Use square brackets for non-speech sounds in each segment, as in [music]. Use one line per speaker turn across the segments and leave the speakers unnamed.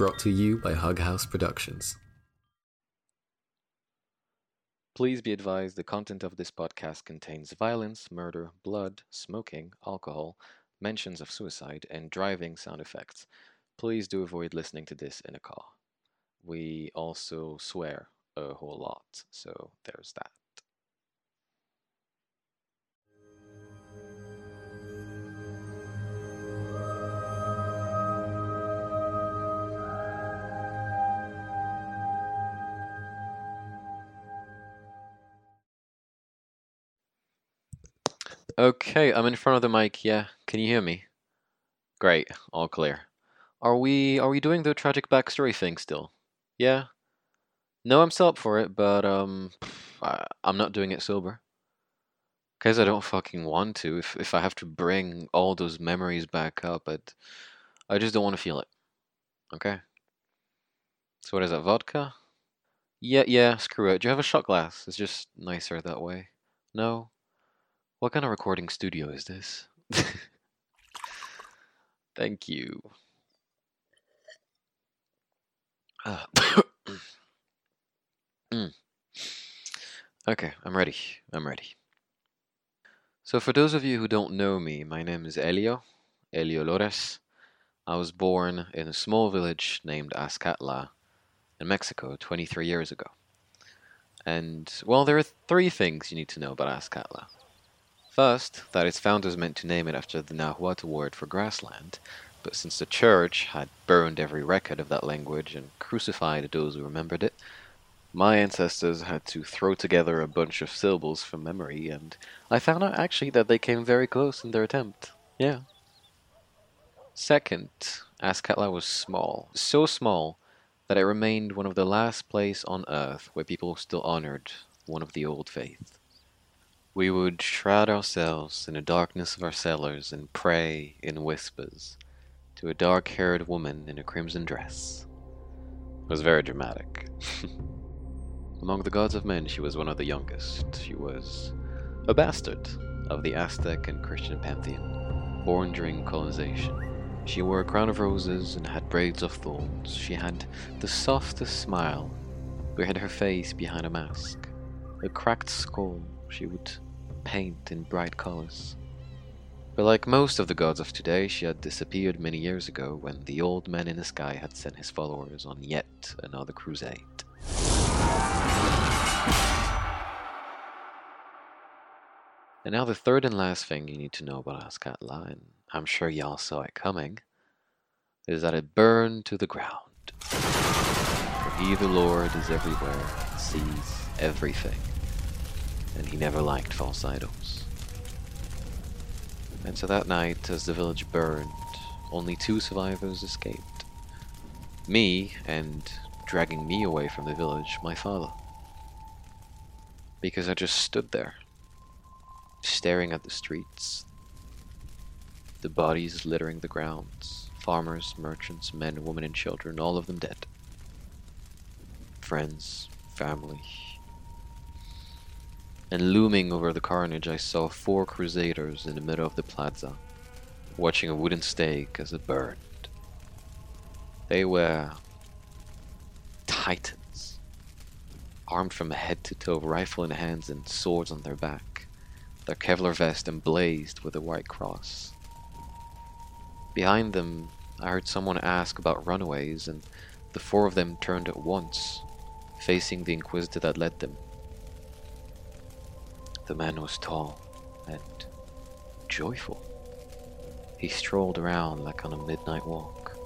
brought to you by Hug House Productions.
Please be advised the content of this podcast contains violence, murder, blood, smoking, alcohol, mentions of suicide, and driving sound effects. Please do avoid listening to this in a car. We also swear a whole lot, so there's that. Okay, I'm in front of the mic. Yeah, can you hear me? Great, all clear. Are we are we doing the tragic backstory thing still? Yeah. No, I'm still up for it, but um, I, I'm not doing it sober. Cause I don't fucking want to. If if I have to bring all those memories back up, but I just don't want to feel it. Okay. So what is that? Vodka? Yeah, yeah. Screw it. Do you have a shot glass? It's just nicer that way. No. What kind of recording studio is this? [laughs] Thank you. Uh, [coughs] mm. Okay, I'm ready. I'm ready. So, for those of you who don't know me, my name is Elio, Elio Lores. I was born in a small village named Azcatla in Mexico 23 years ago. And, well, there are three things you need to know about Azcatla. First, that its founders meant to name it after the Nahuatl word for grassland, but since the church had burned every record of that language and crucified those who remembered it, my ancestors had to throw together a bunch of syllables from memory, and I found out actually that they came very close in their attempt. Yeah. Second, Azcatla was small, so small that it remained one of the last places on earth where people still honored one of the old faith. We would shroud ourselves in the darkness of our cellars and pray in whispers to a dark haired woman in a crimson dress. It was very dramatic. [laughs] Among the gods of men, she was one of the youngest. She was a bastard of the Aztec and Christian pantheon, born during colonization. She wore a crown of roses and had braids of thorns. She had the softest smile, but hid her face behind a mask. A cracked skull she would paint in bright colors. But like most of the gods of today, she had disappeared many years ago when the old man in the sky had sent his followers on yet another crusade. And now the third and last thing you need to know about Azcatla, and I'm sure y'all saw it coming, is that it burned to the ground. For he, the Lord, is everywhere, and sees everything, and he never liked false idols. And so that night, as the village burned, only two survivors escaped. Me, and dragging me away from the village, my father. Because I just stood there, staring at the streets, the bodies littering the grounds, farmers, merchants, men, women, and children, all of them dead. Friends, family. And looming over the carnage, I saw four crusaders in the middle of the plaza, watching a wooden stake as it burned. They were titans, armed from head to toe, rifle in hands and swords on their back, their Kevlar vest emblazed with a white cross. Behind them, I heard someone ask about runaways, and the four of them turned at once, facing the Inquisitor that led them. The man was tall and joyful. He strolled around like on a midnight walk.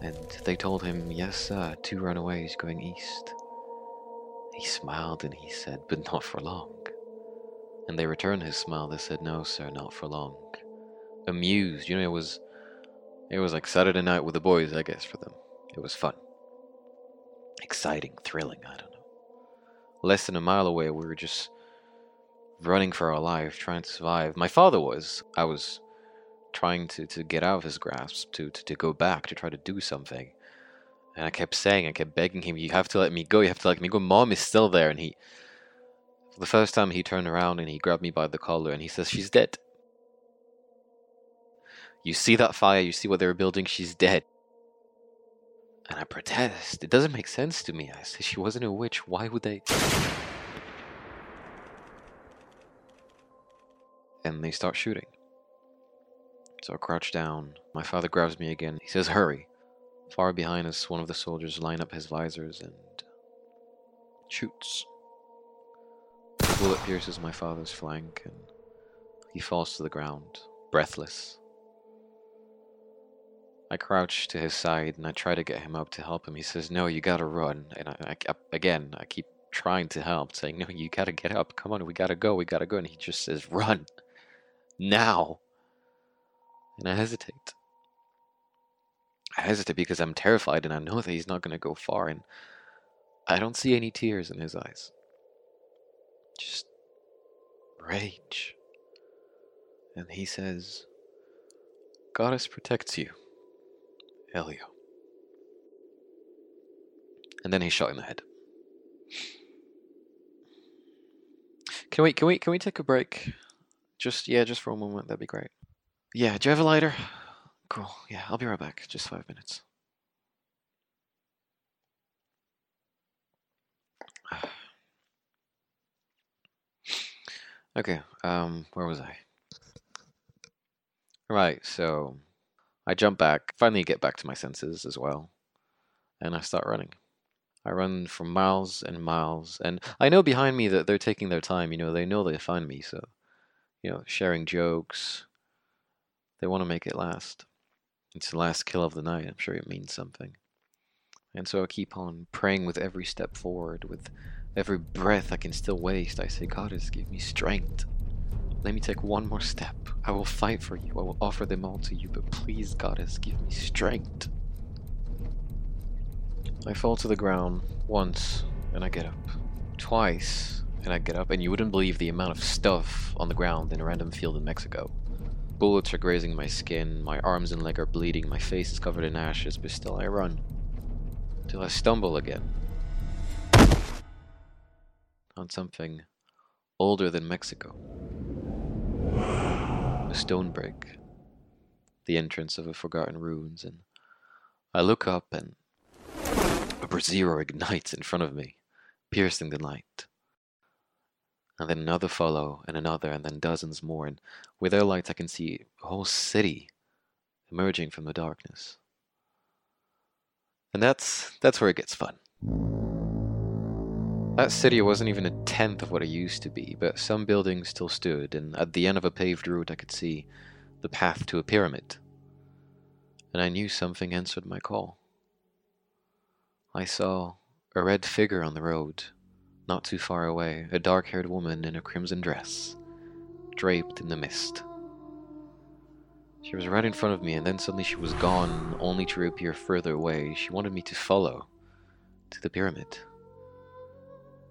And they told him, Yes, sir, two runaways going east. He smiled and he said, But not for long. And they returned his smile. They said, No, sir, not for long. Amused, you know, it was it was like Saturday night with the boys, I guess, for them. It was fun. Exciting, thrilling, I don't know. Less than a mile away, we were just running for our life, trying to survive. My father was. I was trying to, to get out of his grasp, to, to, to go back, to try to do something. And I kept saying, I kept begging him, You have to let me go, you have to let me go. Mom is still there. And he, for the first time, he turned around and he grabbed me by the collar and he says, She's dead. You see that fire, you see what they were building, she's dead. And I protest. It doesn't make sense to me. I say she wasn't a witch. Why would they? And they start shooting. So I crouch down. My father grabs me again. He says, Hurry. Far behind us, one of the soldiers line up his visors and shoots. The bullet pierces my father's flank and he falls to the ground, breathless. I crouch to his side and I try to get him up to help him. He says, No, you gotta run. And I, I, again, I keep trying to help, saying, No, you gotta get up. Come on, we gotta go, we gotta go. And he just says, Run. Now. And I hesitate. I hesitate because I'm terrified and I know that he's not going to go far, and I don't see any tears in his eyes. Just rage. And he says, Goddess protects you, Elio. And then he's shot in the head. Can we can we can we take a break? Just yeah, just for a moment, that'd be great. Yeah, do you have a lighter? Cool. Yeah, I'll be right back. Just five minutes. [sighs] okay, um, where was I? Right, so I jump back, finally get back to my senses as well, and I start running. I run for miles and miles, and I know behind me that they're taking their time, you know, they know they find me, so, you know, sharing jokes. They want to make it last. It's the last kill of the night. I'm sure it means something. And so I keep on praying with every step forward, with every breath I can still waste. I say, Goddess, give me strength. Let me take one more step. I will fight for you. I will offer them all to you, but please, Goddess, give me strength. I fall to the ground once and I get up. Twice and I get up, and you wouldn't believe the amount of stuff on the ground in a random field in Mexico. Bullets are grazing my skin, my arms and leg are bleeding, my face is covered in ashes, but still I run. Till I stumble again. On something older than Mexico. A stone break. The entrance of a forgotten ruins, and I look up and a brasero ignites in front of me, piercing the night and then another follow, and another, and then dozens more, and with their lights I can see a whole city emerging from the darkness. And that's that's where it gets fun. That city wasn't even a tenth of what it used to be, but some buildings still stood, and at the end of a paved route I could see the path to a pyramid. And I knew something answered my call. I saw a red figure on the road, not too far away, a dark haired woman in a crimson dress, draped in the mist. She was right in front of me, and then suddenly she was gone, only to reappear further away. She wanted me to follow to the pyramid.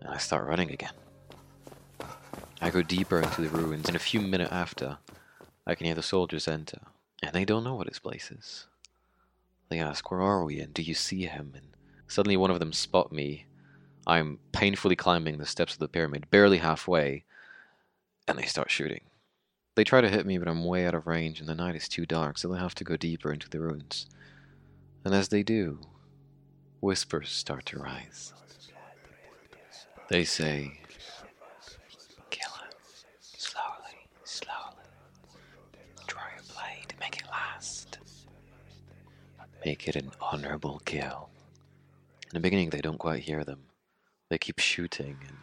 And I start running again. I go deeper into the ruins, and a few minutes after, I can hear the soldiers enter, and they don't know what this place is. They ask, Where are we? and do you see him? And suddenly one of them spot me I'm painfully climbing the steps of the pyramid, barely halfway, and they start shooting. They try to hit me, but I'm way out of range, and the night is too dark, so they have to go deeper into the ruins. And as they do, whispers start to rise. They say, Kill him. Slowly, slowly. Draw your blade, make it last. Make it an honorable kill. In the beginning, they don't quite hear them. They keep shooting, and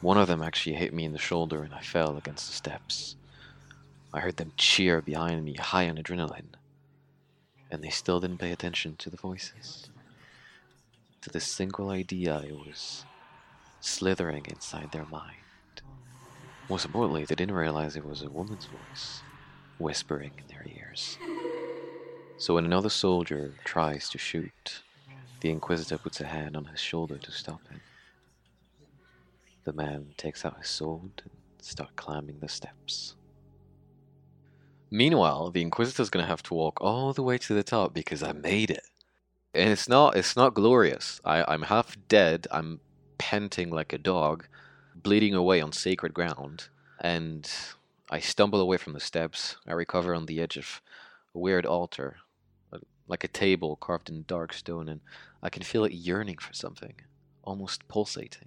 one of them actually hit me in the shoulder and I fell against the steps. I heard them cheer behind me, high on adrenaline, and they still didn't pay attention to the voices. To the single idea it was slithering inside their mind. Most importantly, they didn't realize it was a woman's voice whispering in their ears. So when another soldier tries to shoot, the Inquisitor puts a hand on his shoulder to stop him. The man takes out his sword and starts climbing the steps. Meanwhile, the Inquisitor's gonna have to walk all the way to the top because I made it. And it's not it's not glorious. I, I'm half dead, I'm panting like a dog, bleeding away on sacred ground, and I stumble away from the steps. I recover on the edge of a weird altar, uh, like a table carved in dark stone, and I can feel it yearning for something, almost pulsating.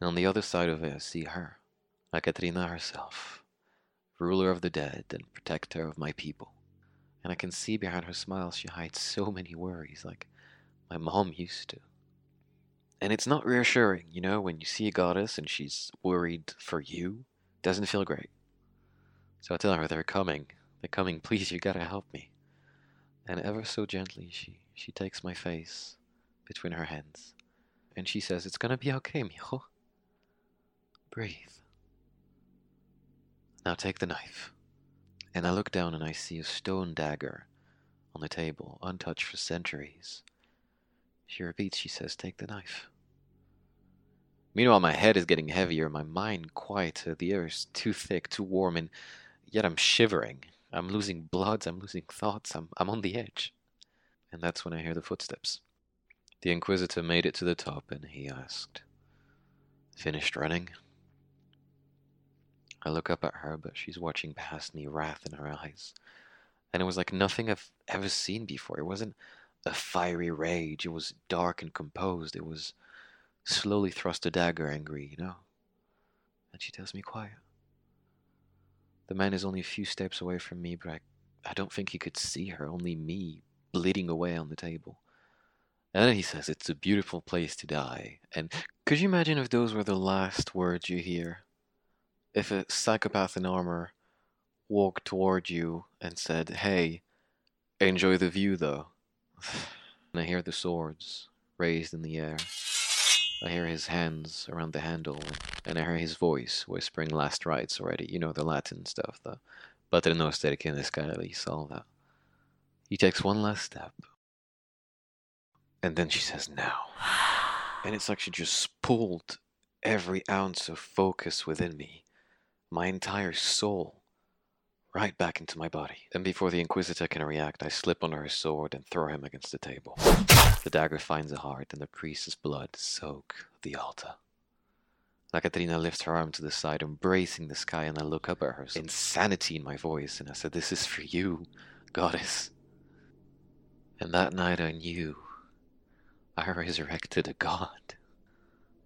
And on the other side of it, I see her, La Catrina herself, ruler of the dead and protector of my people. And I can see behind her smile she hides so many worries, like my mom used to. And it's not reassuring, you know, when you see a goddess and she's worried for you. Doesn't feel great. So I tell her they're coming. They're coming, please, you gotta help me. And ever so gently she, she takes my face between her hands. And she says, It's gonna be okay, mijo. Breathe. Now take the knife. And I look down and I see a stone dagger on the table, untouched for centuries. She repeats, she says, Take the knife. Meanwhile, my head is getting heavier, my mind quieter, the air is too thick, too warm, and yet I'm shivering. I'm losing blood, I'm losing thoughts, I'm, I'm on the edge. And that's when I hear the footsteps. The Inquisitor made it to the top and he asked, Finished running? I look up at her, but she's watching past me, wrath in her eyes. And it was like nothing I've ever seen before. It wasn't a fiery rage, it was dark and composed. It was slowly thrust a dagger, angry, you know. And she tells me, quiet. The man is only a few steps away from me, but I, I don't think he could see her, only me bleeding away on the table. And then he says, It's a beautiful place to die. And could you imagine if those were the last words you hear? If a psychopath in armor walked toward you and said, Hey, enjoy the view though. [sighs] And I hear the swords raised in the air. I hear his hands around the handle, and I hear his voice whispering last rites already. You know, the Latin stuff, the Pater noster qui in scalis, all that. He takes one last step. And then she says, now. And it's like she just pulled every ounce of focus within me, my entire soul, right back into my body. And before the Inquisitor can react, I slip under his sword and throw him against the table. The dagger finds a heart, and the priest's blood soak the altar. La Catrina lifts her arm to the side, embracing the sky, and I look up at her, insanity in my voice, and I said, This is for you, goddess. And that night I knew I resurrected a god.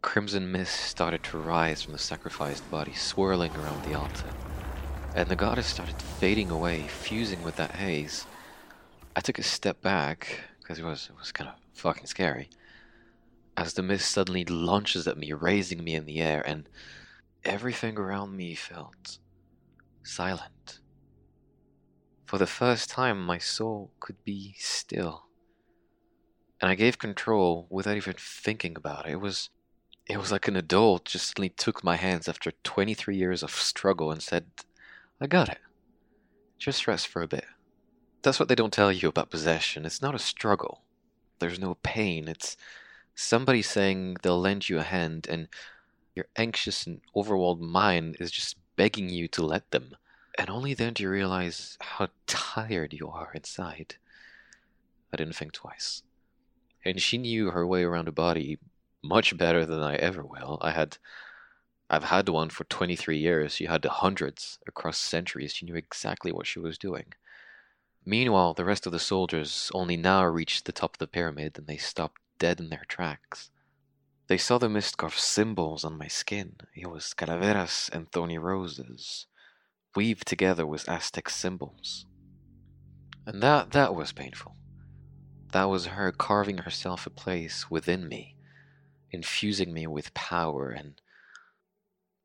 Crimson mist started to rise from the sacrificed body, swirling around the altar and the goddess started fading away, fusing with that haze. I took a step back because it was it was kind of fucking scary. As the mist suddenly launches at me, raising me in the air, and everything around me felt silent. For the first time, my soul could be still. And I gave control without even thinking about it. It was it was like an adult just suddenly took my hands after 23 years of struggle and said, I got it. Just rest for a bit. That's what they don't tell you about possession. It's not a struggle. There's no pain. It's somebody saying they'll lend you a hand, and your anxious and overwhelmed mind is just begging you to let them. And only then do you realize how tired you are inside. I didn't think twice. And she knew her way around a body much better than I ever will. I had I've had one for 23 years. She had hundreds across centuries. She knew exactly what she was doing. Meanwhile, the rest of the soldiers only now reached the top of the pyramid and they stopped dead in their tracks. They saw the mist carve symbols on my skin. It was calaveras and thorny roses, weaved together with Aztec symbols. And that, that was painful. That was her carving herself a place within me, infusing me with power and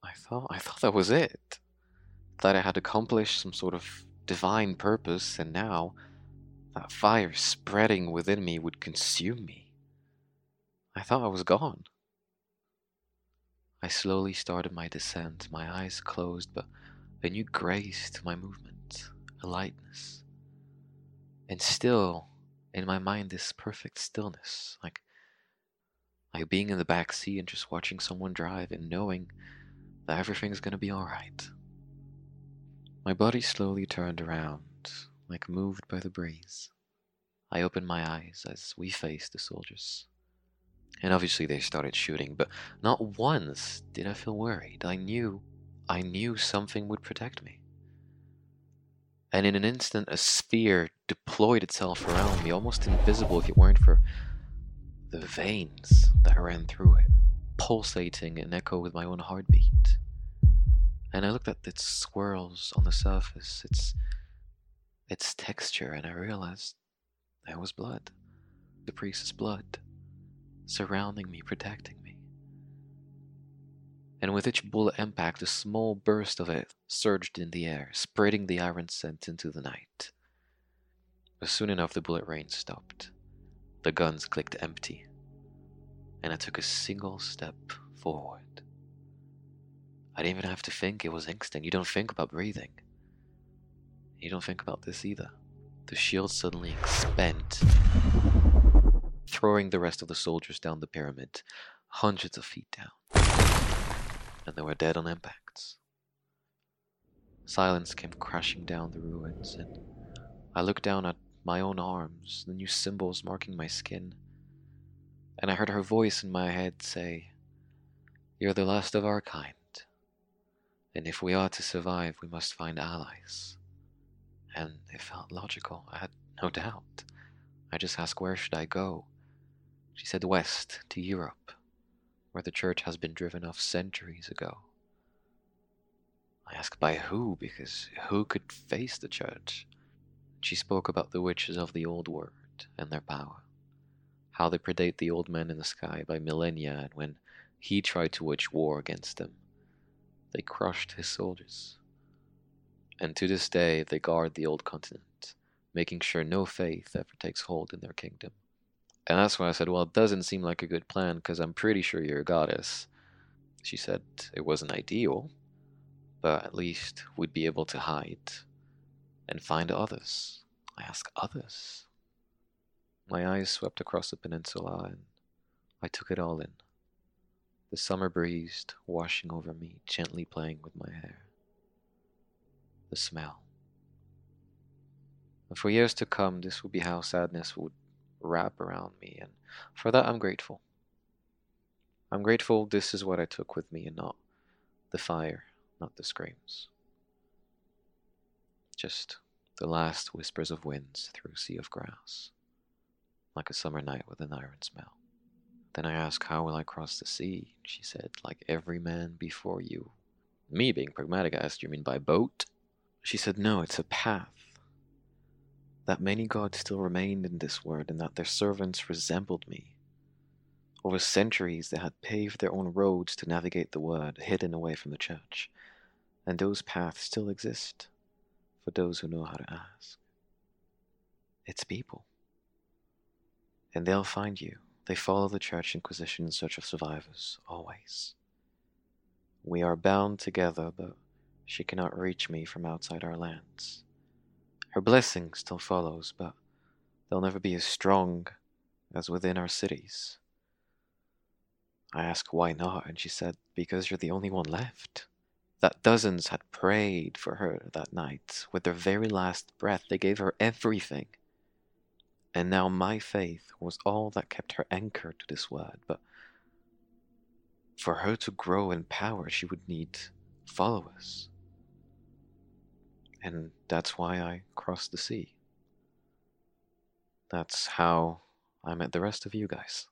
I thought I thought that was it. That I had accomplished some sort of divine purpose, and now that fire spreading within me would consume me. I thought I was gone. I slowly started my descent, my eyes closed, but a new grace to my movement, a lightness. And still, in my mind, this perfect stillness, like, like being in the back seat and just watching someone drive and knowing that everything's gonna be alright. My body slowly turned around, like moved by the breeze. I opened my eyes as we faced the soldiers. And obviously they started shooting, but not once did I feel worried. I knew, I knew something would protect me. and in an instant a sphere deployed itself around me, almost invisible if it weren't for the veins that ran through it, pulsating in echo with my own heartbeat. And I looked at its swirls on the surface, its its texture, and I realized there was blood. The priest's blood surrounding me, protecting me. And with each bullet impact, a small burst of it surged in the air, spreading the iron scent into the night. But soon enough, the bullet rain stopped. The guns clicked empty, and I took a single step forward. I didn't even have to think, it was instant. You don't think about breathing. You don't think about this either. The shield suddenly expanded, throwing the rest of the soldiers down the pyramid, hundreds of feet down. And they were dead on impacts. Silence came crashing down the ruins, and I looked down at my own arms, the new symbols marking my skin, and I heard her voice in my head say, You're the last of our kind, and if we are to survive, we must find allies and it felt logical. I had no doubt. I just asked, Where should I go? She said, West, to Europe, where the church has been driven off centuries ago. I asked, By who? Because who could face the church? She spoke about the witches of the old world and their power, how they predate the old man in the sky by millennia, and when he tried to wage war against them, they crushed his soldiers and to this day they guard the old continent, making sure no faith ever takes hold in their kingdom. And that's why I said, Well, it doesn't seem like a good plan, because I'm pretty sure you're a goddess. She said it wasn't ideal, but at least we'd be able to hide and find others. I ask others. My eyes swept across the peninsula, and I took it all in. The summer breeze washing over me, gently playing with my hair the smell. And for years to come, this will be how sadness would wrap around me, and for that I'm grateful. I'm grateful this is what I took with me and not the fire, not the screams. Just the last whispers of winds through a sea of grass, like a summer night with an iron smell. Then I asked, How will I cross the sea? She said, Like every man before you. Me being pragmatic, I asked, You mean by boat? She said, No, it's a path. That many gods still remained in this world, and that their servants resembled me. Over centuries, they had paved their own roads to navigate the world, hidden away from the church. And those paths still exist for those who know how to ask. It's people. And they'll find you. They follow the church inquisition in search of survivors, always. We are bound together, but she cannot reach me from outside our lands. Her blessing still follows, but they'll never be as strong as within our cities. I asked why not, and she said, Because you're the only one left. That dozens had prayed for her that night. With their very last breath, they gave her everything. And now my faith was all that kept her anchored to this word. But for her to grow in power, she would need followers. And that's why I crossed the sea. That's how I met the rest of you guys.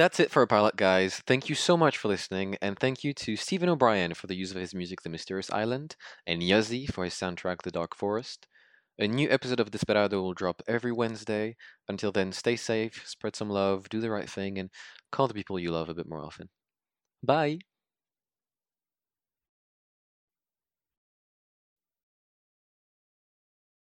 That's it for our pilot, guys. Thank you so much for listening, and thank you to Stephen O'Brien for the use of his music The Mysterious Island, and Yazzie for his soundtrack The Dark Forest. A new episode of Desperado will drop every Wednesday. Until then, stay safe, spread some love, do the right thing, and call the people you love a bit more often. Bye!